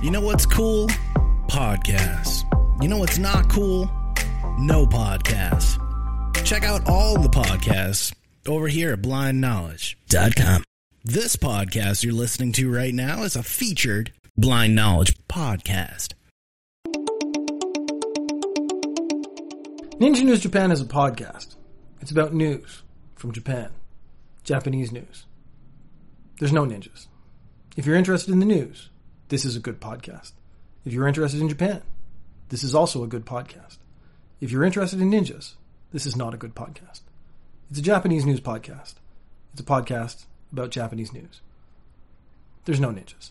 You know what's cool? Podcasts. You know what's not cool? No podcasts. Check out all the podcasts over here at blindknowledge.com. This podcast you're listening to right now is a featured Blind Knowledge podcast. Ninja News Japan is a podcast. It's about news from Japan, Japanese news. There's no ninjas. If you're interested in the news, this is a good podcast. If you're interested in Japan, this is also a good podcast. If you're interested in ninjas, this is not a good podcast. It's a Japanese news podcast. It's a podcast about Japanese news. There's no ninjas.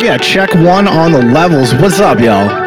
Yeah, check one on the levels. What's up, y'all?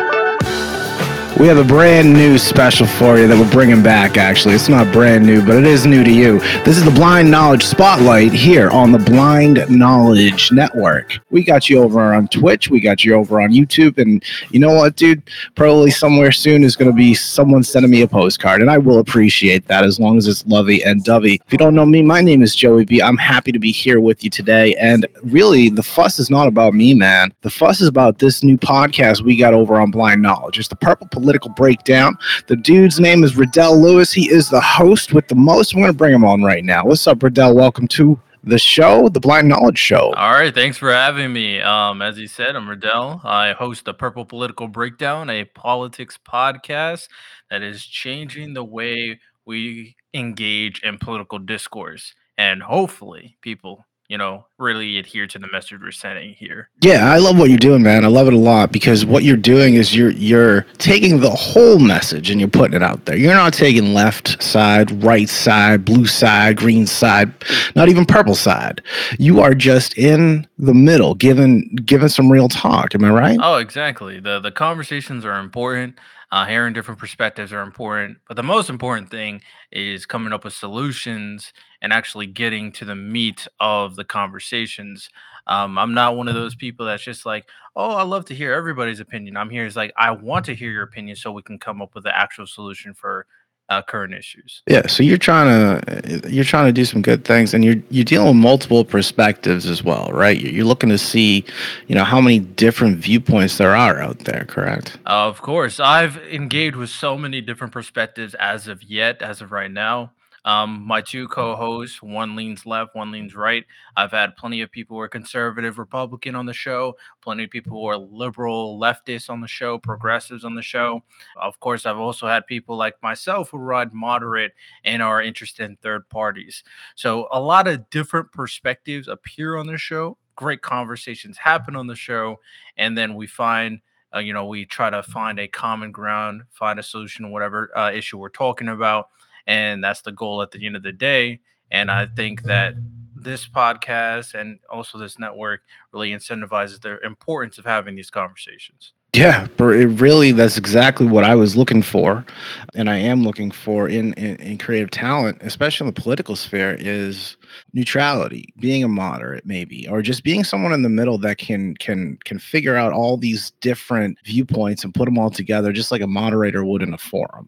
We have a brand new special for you that we're bringing back, actually. It's not brand new, but it is new to you. This is the Blind Knowledge Spotlight here on the Blind Knowledge Network. We got you over on Twitch, we got you over on YouTube, and you know what, dude? Probably somewhere soon is going to be someone sending me a postcard, and I will appreciate that as long as it's lovey and dovey. If you don't know me, my name is Joey B. I'm happy to be here with you today, and really, the fuss is not about me, man. The fuss is about this new podcast we got over on Blind Knowledge. It's the Purple political breakdown. The dude's name is Radell Lewis. He is the host with the most. I'm going to bring him on right now. What's up, Radell? Welcome to the show, the Blind Knowledge Show. All right, thanks for having me. Um, as you said, I'm Radell. I host the Purple Political Breakdown, a politics podcast that is changing the way we engage in political discourse, and hopefully, people you know, really adhere to the message we're sending here. Yeah, I love what you're doing, man. I love it a lot because what you're doing is you're you're taking the whole message and you're putting it out there. You're not taking left side, right side, blue side, green side, not even purple side. You are just in the middle, giving giving some real talk. Am I right? Oh, exactly. The the conversations are important. Uh, hearing different perspectives are important, but the most important thing is coming up with solutions and actually getting to the meat of the conversations. Um, I'm not one of those people that's just like, oh, I love to hear everybody's opinion. I'm here is like, I want to hear your opinion so we can come up with the actual solution for uh, current issues. Yeah, so you're trying to you're trying to do some good things, and you're you're dealing with multiple perspectives as well, right? You're looking to see, you know, how many different viewpoints there are out there. Correct? Of course, I've engaged with so many different perspectives as of yet, as of right now. Um, my two co-hosts, one leans left, one leans right. I've had plenty of people who are conservative Republican on the show, plenty of people who are liberal leftists on the show, progressives on the show. Of course, I've also had people like myself who ride moderate and are interested in third parties. So a lot of different perspectives appear on the show. Great conversations happen on the show, and then we find. Uh, you know, we try to find a common ground, find a solution, to whatever uh, issue we're talking about, and that's the goal at the end of the day. And I think that this podcast and also this network really incentivizes the importance of having these conversations. Yeah, but it really that's exactly what I was looking for, and I am looking for in, in, in creative talent, especially in the political sphere, is neutrality, being a moderate, maybe, or just being someone in the middle that can can can figure out all these different viewpoints and put them all together, just like a moderator would in a forum.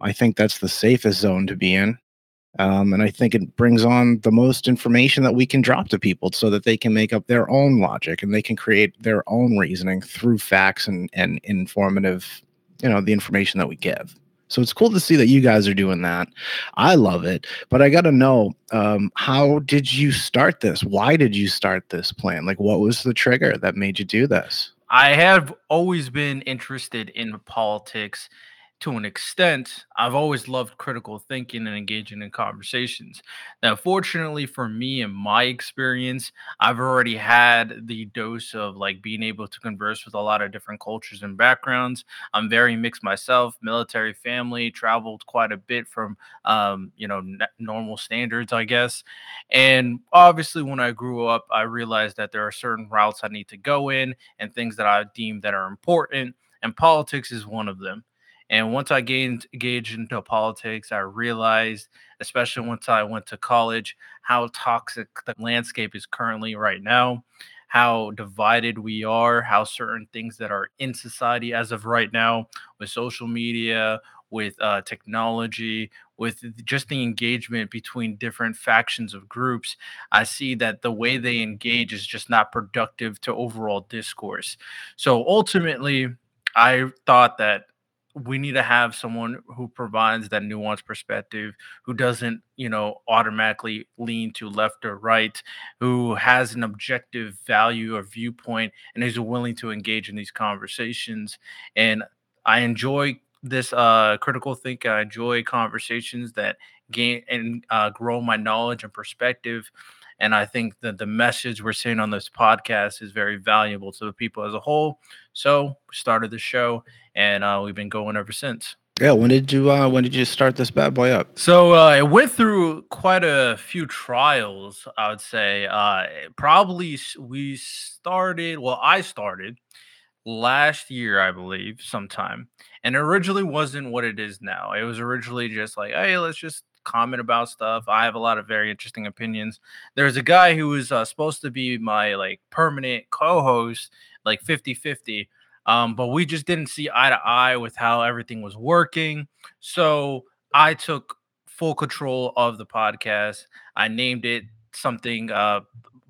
I think that's the safest zone to be in. Um, and I think it brings on the most information that we can drop to people so that they can make up their own logic and they can create their own reasoning through facts and, and informative, you know, the information that we give. So it's cool to see that you guys are doing that. I love it. But I got to know um, how did you start this? Why did you start this plan? Like, what was the trigger that made you do this? I have always been interested in politics to an extent, I've always loved critical thinking and engaging in conversations. Now, fortunately for me and my experience, I've already had the dose of like being able to converse with a lot of different cultures and backgrounds. I'm very mixed myself, military family, traveled quite a bit from, um, you know, n- normal standards, I guess. And obviously, when I grew up, I realized that there are certain routes I need to go in and things that I deem that are important. And politics is one of them and once I gained engaged into politics, I realized, especially once I went to college, how toxic the landscape is currently right now. how divided we are, how certain things that are in society as of right now with social media, with uh, technology, with just the engagement between different factions of groups, I see that the way they engage is just not productive to overall discourse. So ultimately, I thought that we need to have someone who provides that nuanced perspective who doesn't you know automatically lean to left or right who has an objective value or viewpoint and is willing to engage in these conversations. And i enjoy this uh critical thinking. I enjoy conversations that gain and uh, grow my knowledge and perspective and I think that the message we're seeing on this podcast is very valuable to the people as a whole. So we started the show and uh, we've been going ever since. Yeah, when did you uh when did you start this bad boy up? So uh it went through quite a few trials, I would say. Uh probably we started, well I started last year, I believe, sometime. And originally wasn't what it is now. It was originally just like, hey, let's just comment about stuff. I have a lot of very interesting opinions. There's a guy who was uh, supposed to be my like permanent co-host, like 50-50. Um, but we just didn't see eye to eye with how everything was working. So I took full control of the podcast. I named it something uh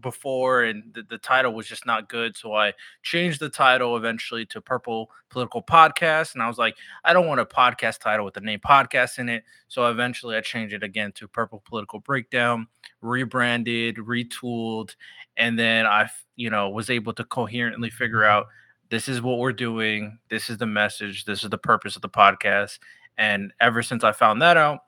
before and the, the, title was just not good so i changed the title eventually to purple political podcast and i was like i don't want a podcast title with the name podcast in it so eventually i changed it again to purple political breakdown rebranded retooled and then i you know was able to coherently figure out this is what we're doing this is the message this is the purpose of the podcast and ever since i found that out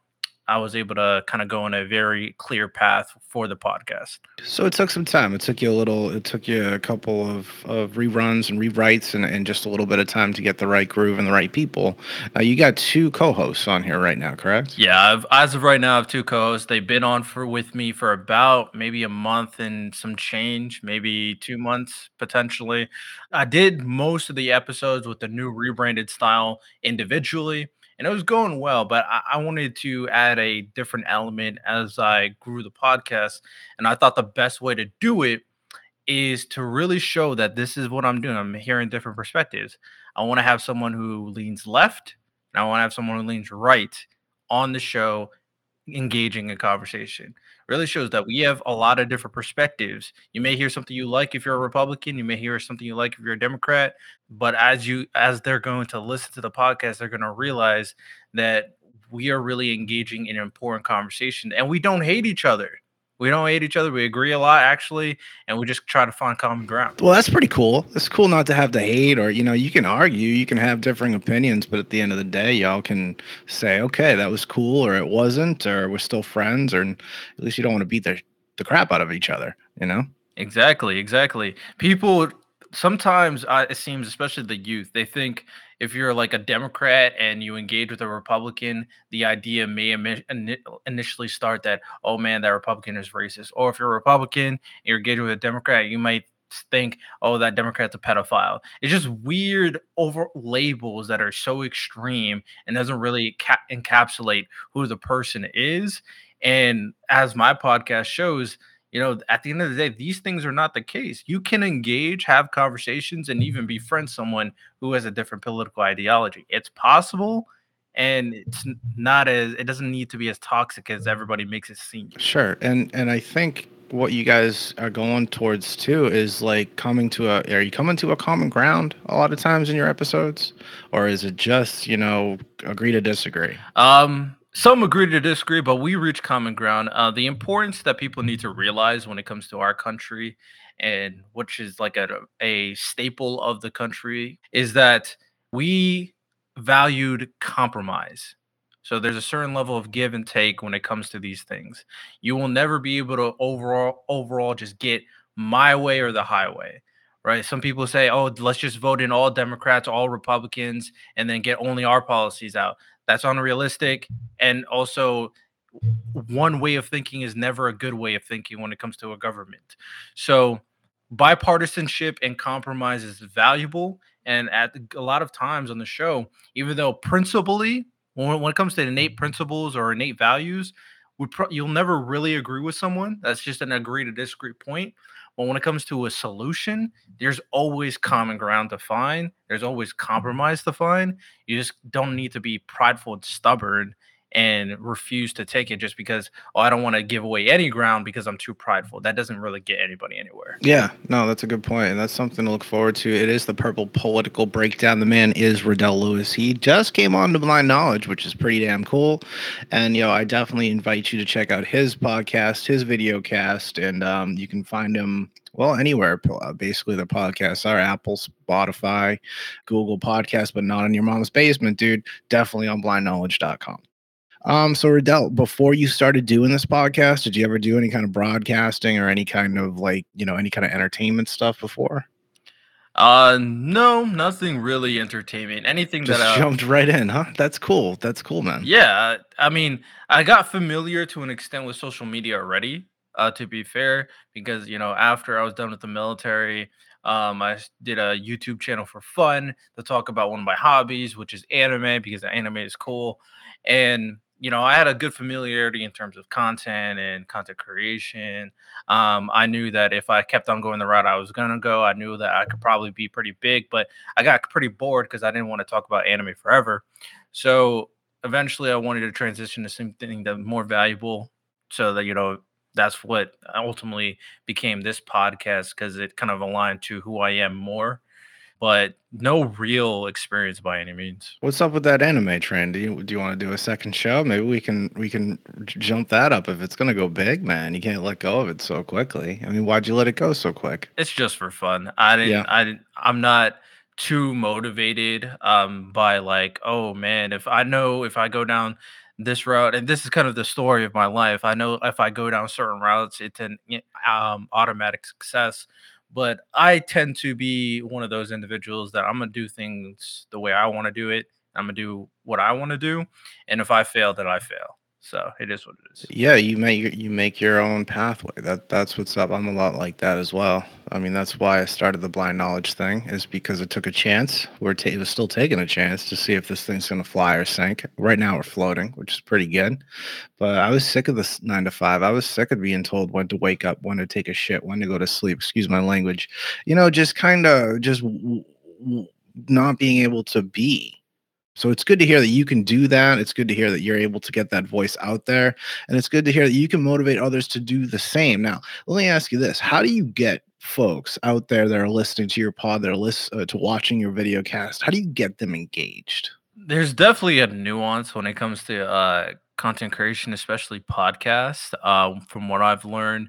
I was able to kind of go in a very clear path for the podcast. So it took some time. It took you a little. It took you a couple of, of reruns and rewrites, and, and just a little bit of time to get the right groove and the right people. Uh, you got two co-hosts on here right now, correct? Yeah, I've, as of right now, I have two co-hosts. They've been on for with me for about maybe a month and some change, maybe two months potentially. I did most of the episodes with the new rebranded style individually and it was going well, but I, I, wanted to add a different element as I grew the podcast. And I thought the best way to do it is to really show that this is what I'm doing. I'm hearing different perspectives. I want to have someone who leans left, and I want to have someone who leans right on the show engaging in conversation really shows that we have a lot of different perspectives. You may hear something you like if you're a republican you may hear something you like if you're a democrat but as you as they're going to listen to the podcast they're going to realize that we are really engaging in an important conversation and we don't hate each other we don't hate each other. We agree a lot, actually, and we just try to find common ground. Well, that's pretty cool. It's cool not to have to hate, or you know, you can argue, you can have differing opinions, but at the end of the day, y'all can say, okay, that was cool, or it wasn't, or we're still friends, or at least you don't want to beat the the crap out of each other, you know? Exactly, exactly. People sometimes uh, it seems, especially the youth, they think if you're like a Democrat and you engage with a Republican, the idea may initially start that, oh man, that Republican is racist. Or if you're a Republican and you're engaging with a Democrat, you might think, oh, that Democrat's a pedophile. It's just weird over labels that are so extreme and doesn't really ca- encapsulate who the person is. And as my podcast shows, you know, at the end of the day, these things are not the case. You can engage, have conversations, and even befriend someone who has a different political ideology. It's possible, and it's not as it doesn't need to be as toxic as everybody makes it seem. Sure, and and I think what you guys are going towards too is like coming to a are you coming to a common ground a lot of times in your episodes or is it just you know agree to disagree um some agree to disagree, but we reach common ground. Uh, the importance that people need to realize when it comes to our country, and which is like a, a staple of the country, is that we valued compromise. So there's a certain level of give and take when it comes to these things. You will never be able to overall overall just get my way or the highway right? Some people say, oh, let's just vote in all Democrats, all Republicans, and then get only our policies out. That's unrealistic. And also, one way of thinking is never a good way of thinking when it comes to a government. So, bipartisanship and compromise is valuable. And at a lot of times on the show, even though principally, when, when it comes to innate principles or innate values, pro- you'll never really agree with someone. That's just an agree to disagree point. But when it comes to a solution, there's always common ground to find. There's always mm-hmm. compromise to find. You just don't need to be prideful and stubborn and refuse to take it just because oh I don't want to give away any ground because I'm too prideful. That doesn't really get anybody anywhere. Yeah, no, that's a good point, and that's something to look forward to. It is the purple political breakdown. The man is Radell Lewis. He just came on to Blind Knowledge, which is pretty damn cool. And you know, I definitely invite you to check out his podcast, his video cast, and um, you can find him well anywhere uh, basically the podcasts are apple spotify google podcast but not in your mom's basement dude definitely on blindknowledge.com um, so Radell, before you started doing this podcast, did you ever do any kind of broadcasting or any kind of like, you know, any kind of entertainment stuff before? Uh, no, nothing really entertainment. Anything Just that uh, jumped right in, huh? That's cool. That's cool, man. Yeah, I mean, I got familiar to an extent with social media already. Uh, to be fair, because you know, after I was done with the military, um, I did a YouTube channel for fun to talk about one of my hobbies, which is anime, because anime is cool. And you know, I had a good familiarity in terms of content and content creation. Um, I knew that if I kept on going the route I was gonna go, I knew that I could probably be pretty big. But I got pretty bored because I didn't want to talk about anime forever. So eventually, I wanted to transition to something that more valuable, so that you know that's what ultimately became this podcast because it kind of aligned to who I am more but no real experience by any means. What's up with that anime trend? Do you do you want to do a second show? Maybe we can we can jump that up if it's gonna go big, man. You can't let go of it so quickly. I mean, why'd you let it go so quick? It's just for fun. I didn't. Yeah. I didn't. I'm not too motivated um by like, oh man, if I know if I go down this route, and this is kind of the story of my life. I know if I go down certain routes, it's an um, automatic success but I tend to be one of those individuals that I'm gonna do things the way I want to do it. I'm gonna do what I want to do, and if I fail, then I fail. So it is what it is. Yeah, you make you make your own pathway. That that's what's up. I'm a lot like that as well. I mean, that's why I started the blind knowledge thing is because it took a chance. We're ta- was still taking a chance to see if this thing's gonna fly or sink. Right now we're floating, which is pretty good. But I was sick of this nine to five. I was sick of being told when to wake up, when to take a shit, when to go to sleep. Excuse my language. You know, just kind of just w- w- not being able to be so it's good to hear that you can do that. It's good to hear that you're able to get that voice out there. And it's good to hear that you can motivate others to do the same. Now, let me ask you this How do you get folks out there that are listening to your pod, that are listening uh, to watching your video cast? How do you get them engaged? There's definitely a nuance when it comes to uh, content creation, especially podcasts. Uh, from what I've learned,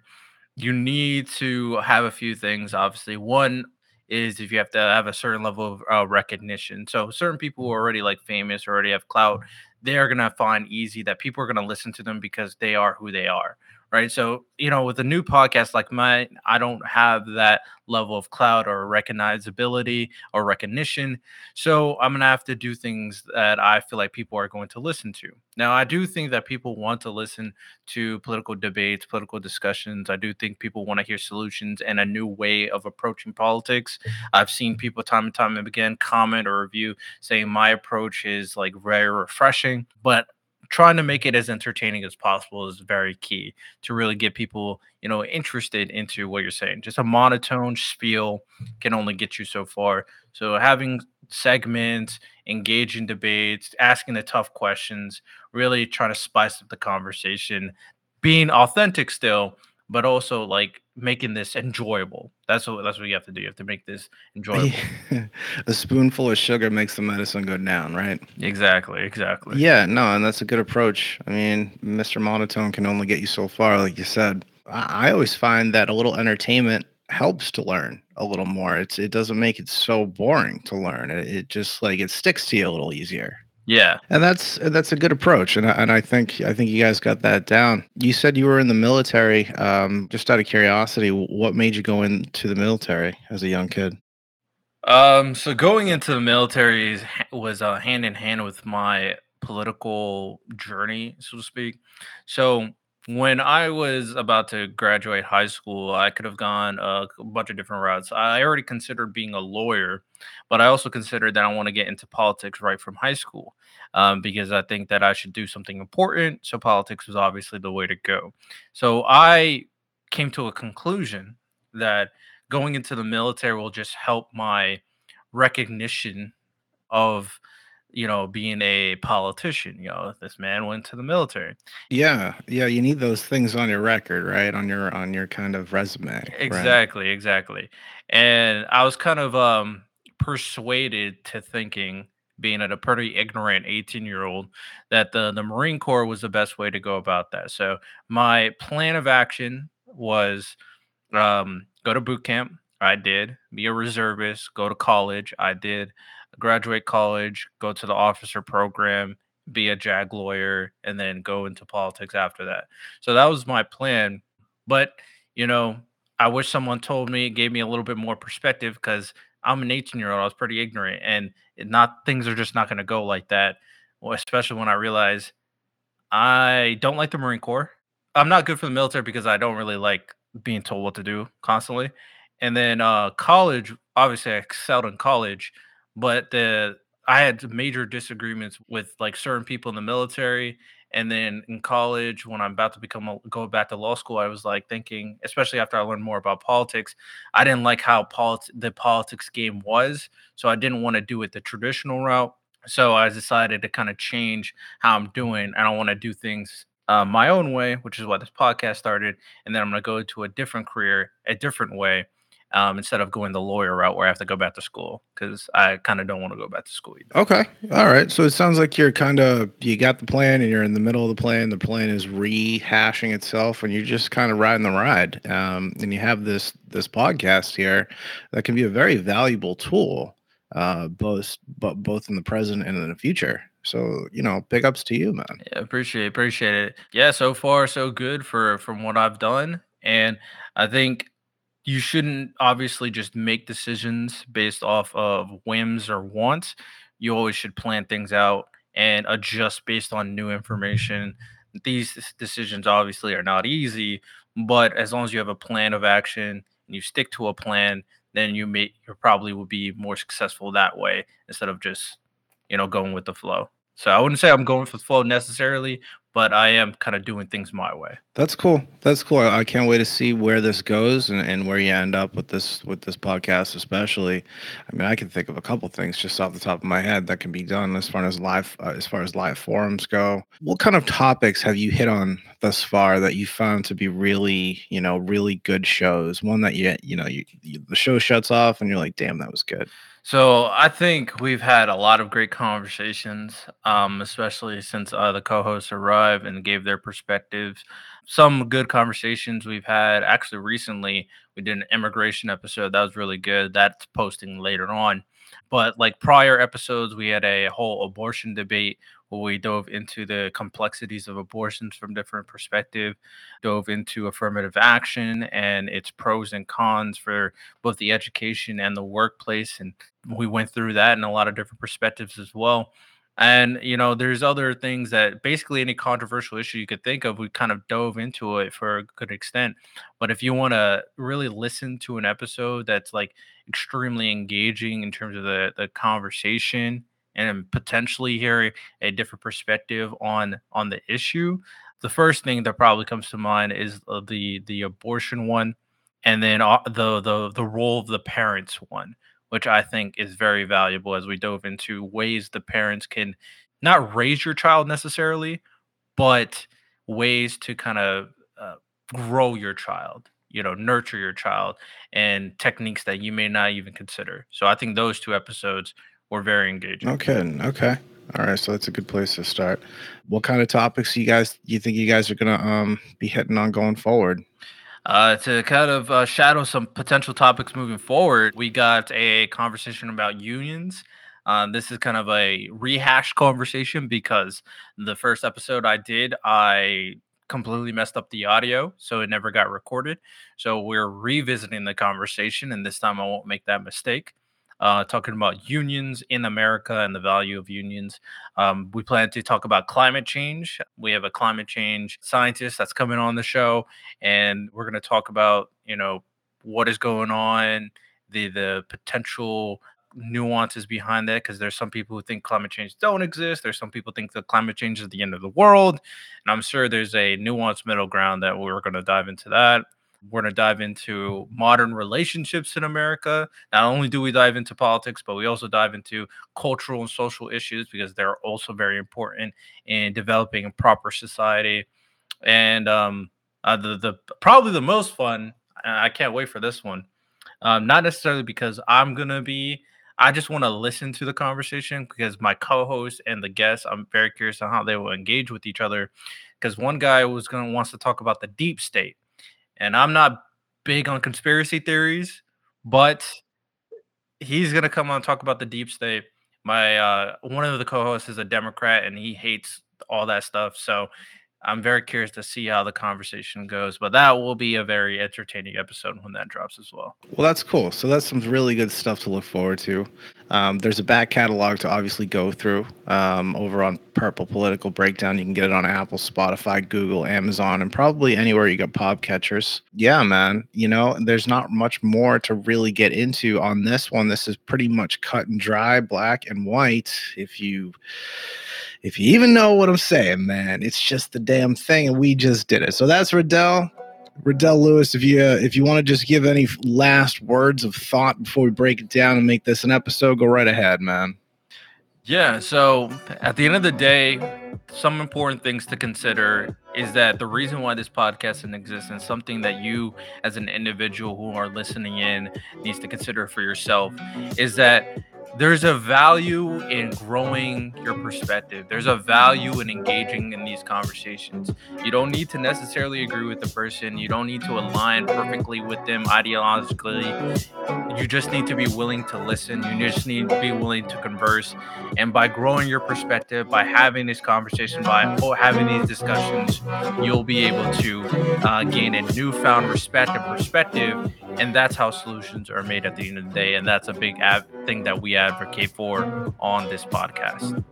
you need to have a few things. Obviously, one, is if you have to have a certain level of uh, recognition. So certain people who are already like famous, already have clout, they're gonna find easy that people are gonna listen to them because they are who they are right? So, you know, with a new podcast like mine, I don't have that level of cloud or recognizability or recognition. So, I'm going to have to do things that I feel like people are going to listen to. Now, I do think that people want to listen to political debates, political discussions. I do think people want to hear solutions and a new way of approaching politics. I've seen people time and time again comment or review saying my approach is like very refreshing, but trying to make it as entertaining as possible is very key to really get people, you know, interested into what you're saying. Just a monotone spiel can only get you so far. So having segments, engaging debates, asking the tough questions, really trying to spice up the conversation, being authentic still, but also like making this enjoyable. That's what that's what you have to do. You have to make this enjoyable. a spoonful of sugar makes the medicine go down, right? Exactly, exactly. Yeah, no, and that's a good approach. I mean, Mr. Monotone can only get you so far, like you said. I, I always find that a little entertainment helps to learn a little more. It's it doesn't make it so boring to learn. It, it just like it sticks to you a little easier. Yeah, and that's that's a good approach, and I, and I think I think you guys got that down. You said you were in the military. Um, just out of curiosity, what made you go into the military as a young kid? Um, so going into the military was uh, hand in hand with my political journey, so to speak. So when I was about to graduate high school, I could have gone a bunch of different routes. I already considered being a lawyer, but I also considered that I want to get into politics right from high school um, because I think that I should do something important. So politics was obviously the way to go. So I came to a conclusion that going into the military will just help my recognition of you know being a politician you know this man went to the military Yeah, yeah, you need those things on your record, right? On your on your kind of resume, right? exactly exactly and i was kind of um persuaded to thinking being at a pretty ignorant 18 year old that the the marine corps was the best way to go about that so my plan of action was um, go to boot camp. I did. Be a reservist. Go to college. I did. Graduate college. Go to the officer program. Be a JAG lawyer, and then go into politics after that. So that was my plan. But you know, I wish someone told me, gave me a little bit more perspective because I'm an 18 year old. I was pretty ignorant, and not things are just not going to go like that. Well, especially when I realize I don't like the Marine Corps. I'm not good for the military because I don't really like being told what to do constantly. And then uh college, obviously I excelled in college, but the I had major disagreements with like certain people in the military. And then in college, when I'm about to become a, go back to law school, I was like thinking, especially after I learned more about politics, I didn't like how polit- the politics game was. So I didn't want to do it the traditional route. So I decided to kind of change how I'm doing. I don't want to do things uh, my own way, which is why this podcast started. And then I'm going to go into a different career, a different way, um, instead of going the lawyer route where I have to go back to school because I kind of don't want to go back to school either. Okay. All right. So it sounds like you're kind of you got the plan and you're in the middle of the plan. The plan is rehashing itself, and you're just kind of riding the ride. Um, and you have this this podcast here that can be a very valuable tool, uh, both but both in the present and in the future. So you know, big ups to you, man. Yeah, appreciate appreciate it. Yeah, so far so good for from what I've done, and I think you shouldn't obviously just make decisions based off of whims or wants. You always should plan things out and adjust based on new information. These decisions obviously are not easy, but as long as you have a plan of action and you stick to a plan, then you may you probably will be more successful that way instead of just you know going with the flow. So I wouldn't say I'm going for the flow necessarily, but I am kind of doing things my way. That's cool. That's cool. I can't wait to see where this goes and, and where you end up with this with this podcast, especially. I mean, I can think of a couple things just off the top of my head that can be done as far as live uh, as far as live forums go. What kind of topics have you hit on thus far that you found to be really, you know, really good shows? One that you you know you, you the show shuts off and you're like, damn, that was good. So I think we've had a lot of great conversations, um, especially since uh, the co-hosts arrived and gave their perspectives. Some good conversations we've had. Actually, recently we did an immigration episode that was really good. That's posting later on. But like prior episodes, we had a whole abortion debate we dove into the complexities of abortions from different perspective, dove into affirmative action and its pros and cons for both the education and the workplace, and we went through that in a lot of different perspectives as well. And you know, there's other things that basically any controversial issue you could think of, we kind of dove into it for a good extent. But if you want to really listen to an episode that's like extremely engaging in terms of the the conversation and potentially hear a different perspective on on the issue, the first thing that probably comes to mind is uh, the the abortion one, and then the the the role of the parents one which I think is very valuable as we dove into ways the parents can not raise your child necessarily, but ways to kind of uh, grow your child, you know, nurture your child and techniques that you may not even consider. So I think those two episodes were very engaging. Okay. Okay. All right. So that's a good place to start. What kind of topics you guys you think you guys are gonna um be hitting on going forward? Uh, to kind of uh, shadow some potential topics moving forward, we got a conversation about unions. Uh, this is kind of a rehashed conversation because the first episode I did, I completely messed up the audio, so it never got recorded. So we're revisiting the conversation, and this time I won't make that mistake. Uh, talking about unions in America and the value of unions. Um, we plan to talk about climate change. We have a climate change scientist that's coming on the show and we're going to talk about you know what is going on the the potential nuances behind that because there's some people who think climate change don't exist there's some people think that climate change is the end of the world and i'm sure there's a nuanced middle ground that we're going to dive into that We're going to dive into modern relationships in America. Not only do we dive into politics, but we also dive into cultural and social issues because they're also very important in developing a proper society. And um, uh, the the probably the most fun. I can't wait for this one. Um, not necessarily because I'm gonna be. I just want to listen to the conversation because my co-host and the guests. I'm very curious on how they will engage with each other. Because one guy was gonna wants to talk about the deep state, and I'm not big on conspiracy theories, but he's gonna come on and talk about the deep state. My uh, one of the co-hosts is a Democrat, and he hates all that stuff. So I'm very curious to see how the conversation goes, but that will be a very entertaining episode when that drops as well. Well, that's cool. So that's some really good stuff to look forward to. Um, there's a back catalog to obviously go through um, over on Purple Political Breakdown. You can get it on Apple, Spotify, Google, Amazon, and probably anywhere you get pop catchers. Yeah, man. You know, there's not much more to really get into on this one. This is pretty much cut and dry, black and white. If you if you even know what I'm saying, man, it's just the damn thing, and we just did it. So that's Radell. Radell Lewis, if you uh, if you want to just give any last words of thought before we break it down and make this an episode, go right ahead, man. Yeah. So at the end of the day, some important things to consider is that the reason why this podcast is in existence, something that you as an individual who are listening in needs to consider for yourself, is that there's a value in growing your perspective. There's a value in engaging in these conversations. You don't need to necessarily agree with the person. You don't need to align perfectly with them ideologically. You just need to be willing to listen. You just need to be willing to converse. And by growing your perspective, by having this conversation, by having these discussions, you'll be able to uh, gain a newfound respect and perspective. And that's how solutions are made at the end of the day. And that's a big ab- thing that we advocate for on this podcast.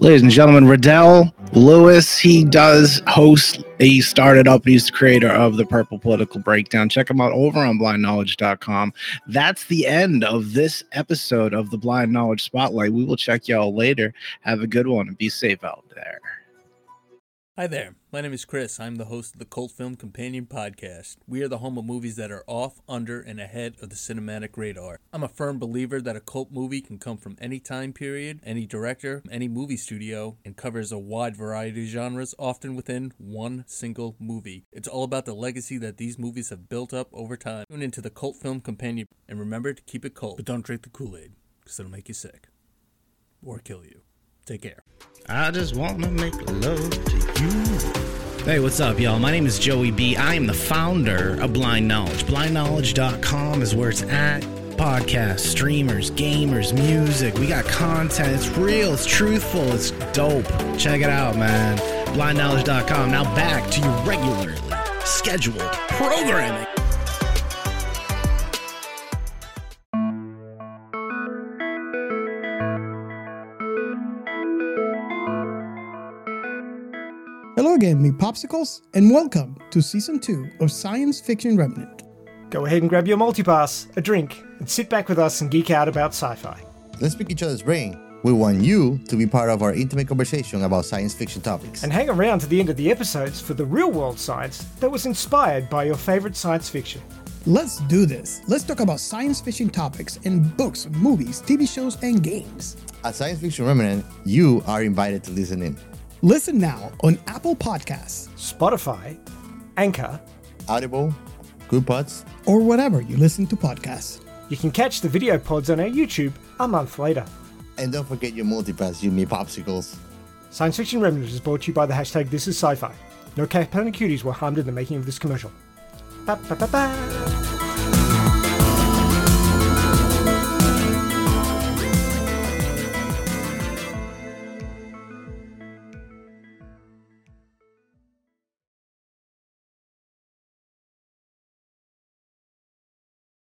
Ladies and gentlemen, Radell Lewis, he does host, he started up, he's the creator of the Purple Political Breakdown. Check him out over on blindknowledge.com. That's the end of this episode of the Blind Knowledge Spotlight. We will check y'all later. Have a good one and be safe out there. Hi there, my name is Chris. I'm the host of the Cult Film Companion Podcast. We are the home of movies that are off, under, and ahead of the cinematic radar. I'm a firm believer that a cult movie can come from any time period, any director, any movie studio, and covers a wide variety of genres, often within one single movie. It's all about the legacy that these movies have built up over time. Tune into the Cult Film Companion, and remember to keep it cult, but don't drink the Kool Aid, because it'll make you sick or kill you. Take care. I just want to make love to you. Hey, what's up, y'all? My name is Joey B. I am the founder of Blind Knowledge. BlindKnowledge.com is where it's at. Podcasts, streamers, gamers, music. We got content. It's real, it's truthful, it's dope. Check it out, man. BlindKnowledge.com. Now back to your regularly scheduled programming. Again, me popsicles, and welcome to season two of Science Fiction Remnant. Go ahead and grab your multipass, a drink, and sit back with us and geek out about sci fi. Let's pick each other's brain. We want you to be part of our intimate conversation about science fiction topics. And hang around to the end of the episodes for the real world science that was inspired by your favorite science fiction. Let's do this. Let's talk about science fiction topics in books, movies, TV shows, and games. At Science Fiction Remnant, you are invited to listen in. Listen now on Apple Podcasts Spotify, Anchor, Audible, Goodpods, or whatever you listen to podcasts. You can catch the video pods on our YouTube a month later. and don't forget your multipass, you me popsicles. Science Fiction Remnant is brought to you by the hashtag This Is Sci-Fi. No cat cuties were harmed in the making of this commercial. Ba, ba, ba, ba.